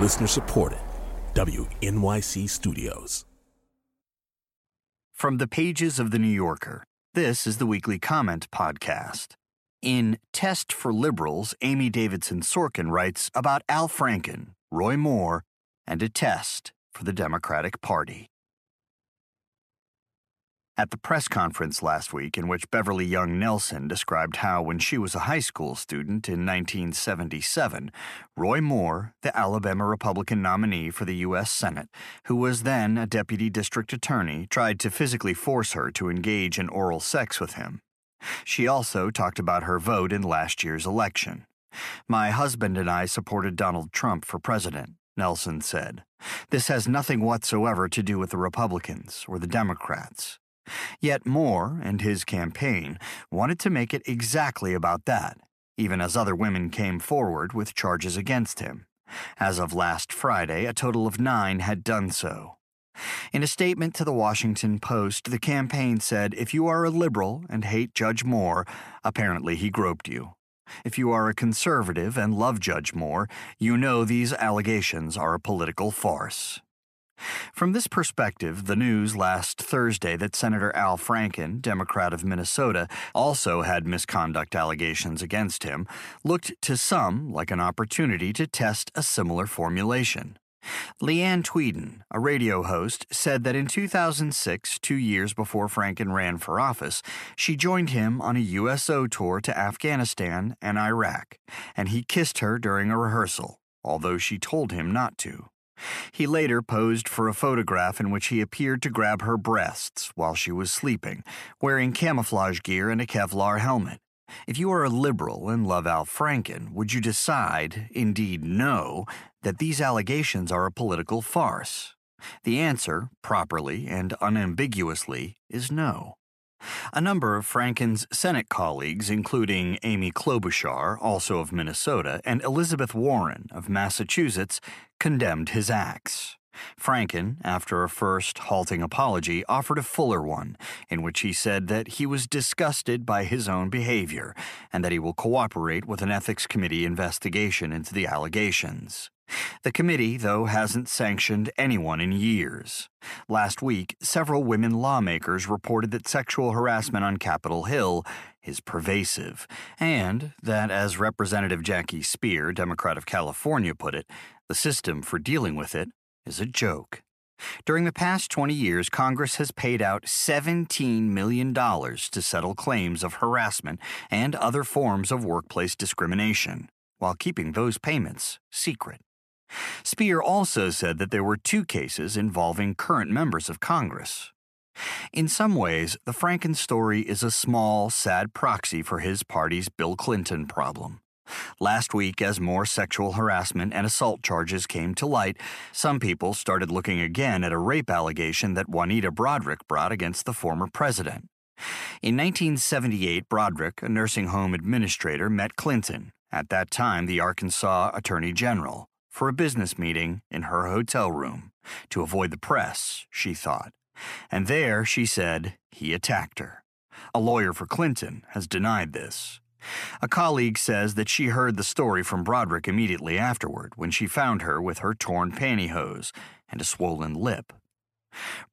Listener supported. WNYC Studios. From the pages of The New Yorker, this is the Weekly Comment Podcast. In Test for Liberals, Amy Davidson Sorkin writes about Al Franken, Roy Moore, and a test for the Democratic Party. At the press conference last week, in which Beverly Young Nelson described how, when she was a high school student in 1977, Roy Moore, the Alabama Republican nominee for the U.S. Senate, who was then a deputy district attorney, tried to physically force her to engage in oral sex with him. She also talked about her vote in last year's election. My husband and I supported Donald Trump for president. Nelson said. This has nothing whatsoever to do with the Republicans or the Democrats. Yet Moore and his campaign wanted to make it exactly about that, even as other women came forward with charges against him. As of last Friday, a total of nine had done so. In a statement to the Washington Post, the campaign said if you are a liberal and hate Judge Moore, apparently he groped you. If you are a conservative and love Judge Moore, you know these allegations are a political farce. From this perspective, the news last Thursday that Senator Al Franken, Democrat of Minnesota, also had misconduct allegations against him looked to some like an opportunity to test a similar formulation. Leeann Tweeden, a radio host, said that in 2006, two years before Franken ran for office, she joined him on a USO tour to Afghanistan and Iraq, and he kissed her during a rehearsal, although she told him not to. He later posed for a photograph in which he appeared to grab her breasts while she was sleeping, wearing camouflage gear and a Kevlar helmet. If you are a liberal and love Al Franken, would you decide, indeed know, that these allegations are a political farce? The answer, properly and unambiguously, is no. A number of Franken's Senate colleagues, including Amy Klobuchar, also of Minnesota, and Elizabeth Warren of Massachusetts, condemned his acts. Franken, after a first halting apology, offered a fuller one, in which he said that he was disgusted by his own behavior and that he will cooperate with an ethics committee investigation into the allegations. The committee, though, hasn't sanctioned anyone in years. Last week, several women lawmakers reported that sexual harassment on Capitol Hill is pervasive, and that, as Representative Jackie Speier, Democrat of California, put it, the system for dealing with it is a joke. During the past 20 years, Congress has paid out $17 million to settle claims of harassment and other forms of workplace discrimination, while keeping those payments secret. Speier also said that there were two cases involving current members of Congress. In some ways, the Franken story is a small, sad proxy for his party's Bill Clinton problem. Last week, as more sexual harassment and assault charges came to light, some people started looking again at a rape allegation that Juanita Broaddrick brought against the former president. In 1978, Broaddrick, a nursing home administrator, met Clinton, at that time the Arkansas Attorney General for a business meeting in her hotel room to avoid the press, she thought. And there, she said, he attacked her. A lawyer for Clinton has denied this. A colleague says that she heard the story from Broaddrick immediately afterward when she found her with her torn pantyhose and a swollen lip.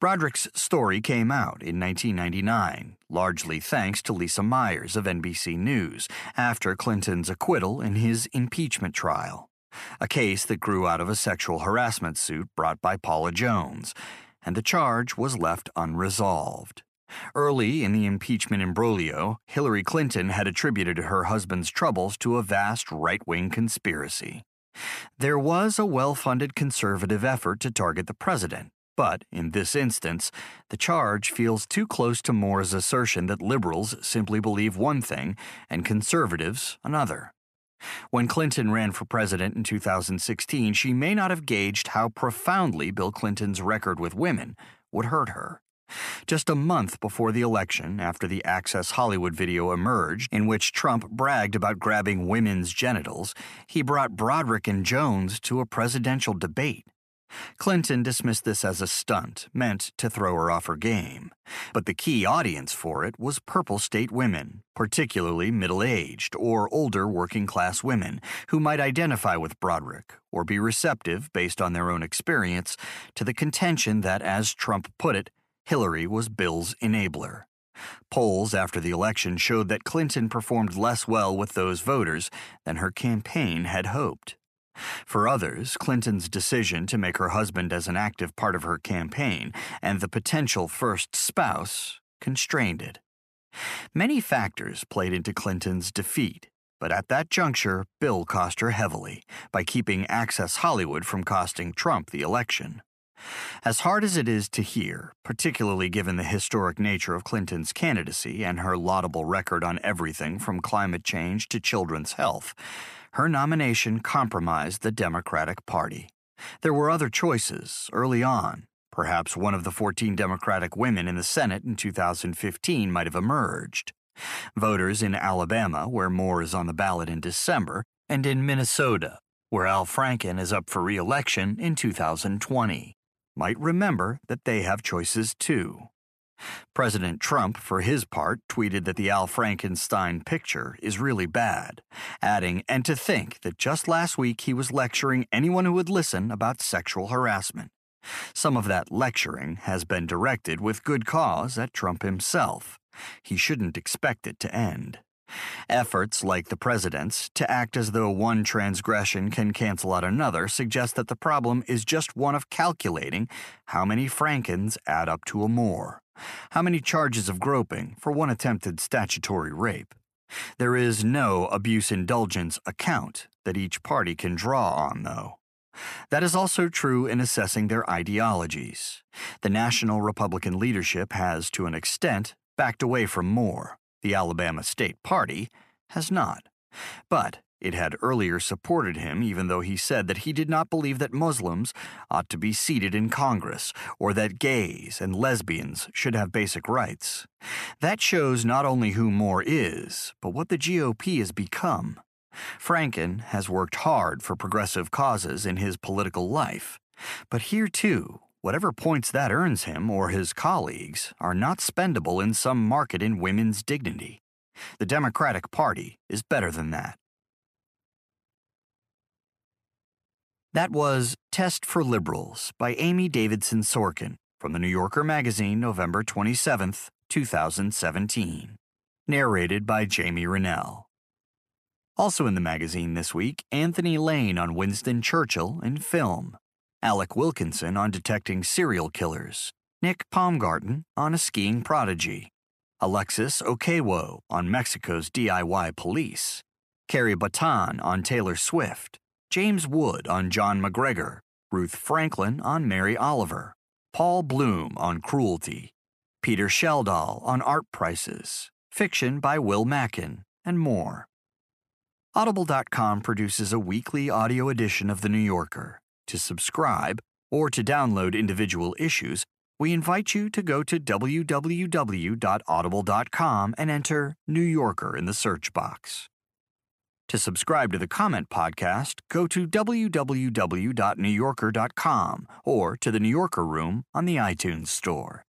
Broaddrick's story came out in 1999, largely thanks to Lisa Myers of NBC News, after Clinton's acquittal in his impeachment trial a case that grew out of a sexual harassment suit brought by Paula Jones, and the charge was left unresolved. Early in the impeachment imbroglio, Hillary Clinton had attributed her husband's troubles to a vast right wing conspiracy. There was a well funded conservative effort to target the president, but in this instance, the charge feels too close to Moore's assertion that liberals simply believe one thing and conservatives another. When Clinton ran for president in 2016, she may not have gauged how profoundly Bill Clinton's record with women would hurt her. Just a month before the election, after the Access Hollywood video emerged, in which Trump bragged about grabbing women's genitals, he brought Broaddrick and Jones to a presidential debate. Clinton dismissed this as a stunt meant to throw her off her game, but the key audience for it was Purple State women, particularly middle aged or older working class women who might identify with Broaddrick or be receptive, based on their own experience, to the contention that, as Trump put it, Hillary was Bill's enabler. Polls after the election showed that Clinton performed less well with those voters than her campaign had hoped. For others, Clinton's decision to make her husband as an active part of her campaign and the potential first spouse constrained it. Many factors played into Clinton's defeat, but at that juncture, Bill cost her heavily by keeping Access Hollywood from costing Trump the election. As hard as it is to hear, particularly given the historic nature of Clinton's candidacy and her laudable record on everything from climate change to children's health, her nomination compromised the Democratic Party. There were other choices early on. Perhaps one of the 14 Democratic women in the Senate in 2015 might have emerged. Voters in Alabama, where Moore is on the ballot in December, and in Minnesota, where Al Franken is up for re election in 2020, might remember that they have choices too. President Trump, for his part, tweeted that the Al Frankenstein picture is really bad, adding, and to think that just last week he was lecturing anyone who would listen about sexual harassment. Some of that lecturing has been directed with good cause at Trump himself. He shouldn't expect it to end. Efforts like the president's to act as though one transgression can cancel out another suggest that the problem is just one of calculating how many Frankens add up to a Moore. How many charges of groping for one attempted statutory rape? There is no abuse indulgence account that each party can draw on, though. That is also true in assessing their ideologies. The national Republican leadership has, to an extent, backed away from Moore. The Alabama State Party has not. But it had earlier supported him, even though he said that he did not believe that Muslims ought to be seated in Congress or that gays and lesbians should have basic rights. That shows not only who Moore is, but what the GOP has become. Franken has worked hard for progressive causes in his political life, but here too, whatever points that earns him or his colleagues are not spendable in some market in women's dignity. The Democratic Party is better than that. That was Test for Liberals by Amy Davidson Sorkin from the New Yorker magazine, November 27, 2017. Narrated by Jamie Rennell. Also in the magazine this week, Anthony Lane on Winston Churchill in film, Alec Wilkinson on detecting serial killers, Nick Paumgarten on a skiing prodigy, Alexis Okeowo on Mexico's DIY police, Carrie Battan on Taylor Swift, James Wood on Jon McGregor, Ruth Franklin on Mary Oliver, Paul Bloom on Cruelty, Peter Schjeldahl on Art Prices, fiction by Will Mackin, and more. Audible.com produces a weekly audio edition of The New Yorker. To subscribe or to download individual issues, we invite you to go to www.audible.com and enter New Yorker in the search box. To subscribe to the Comment Podcast, go to www.newyorker.com or to the New Yorker Room on the iTunes Store.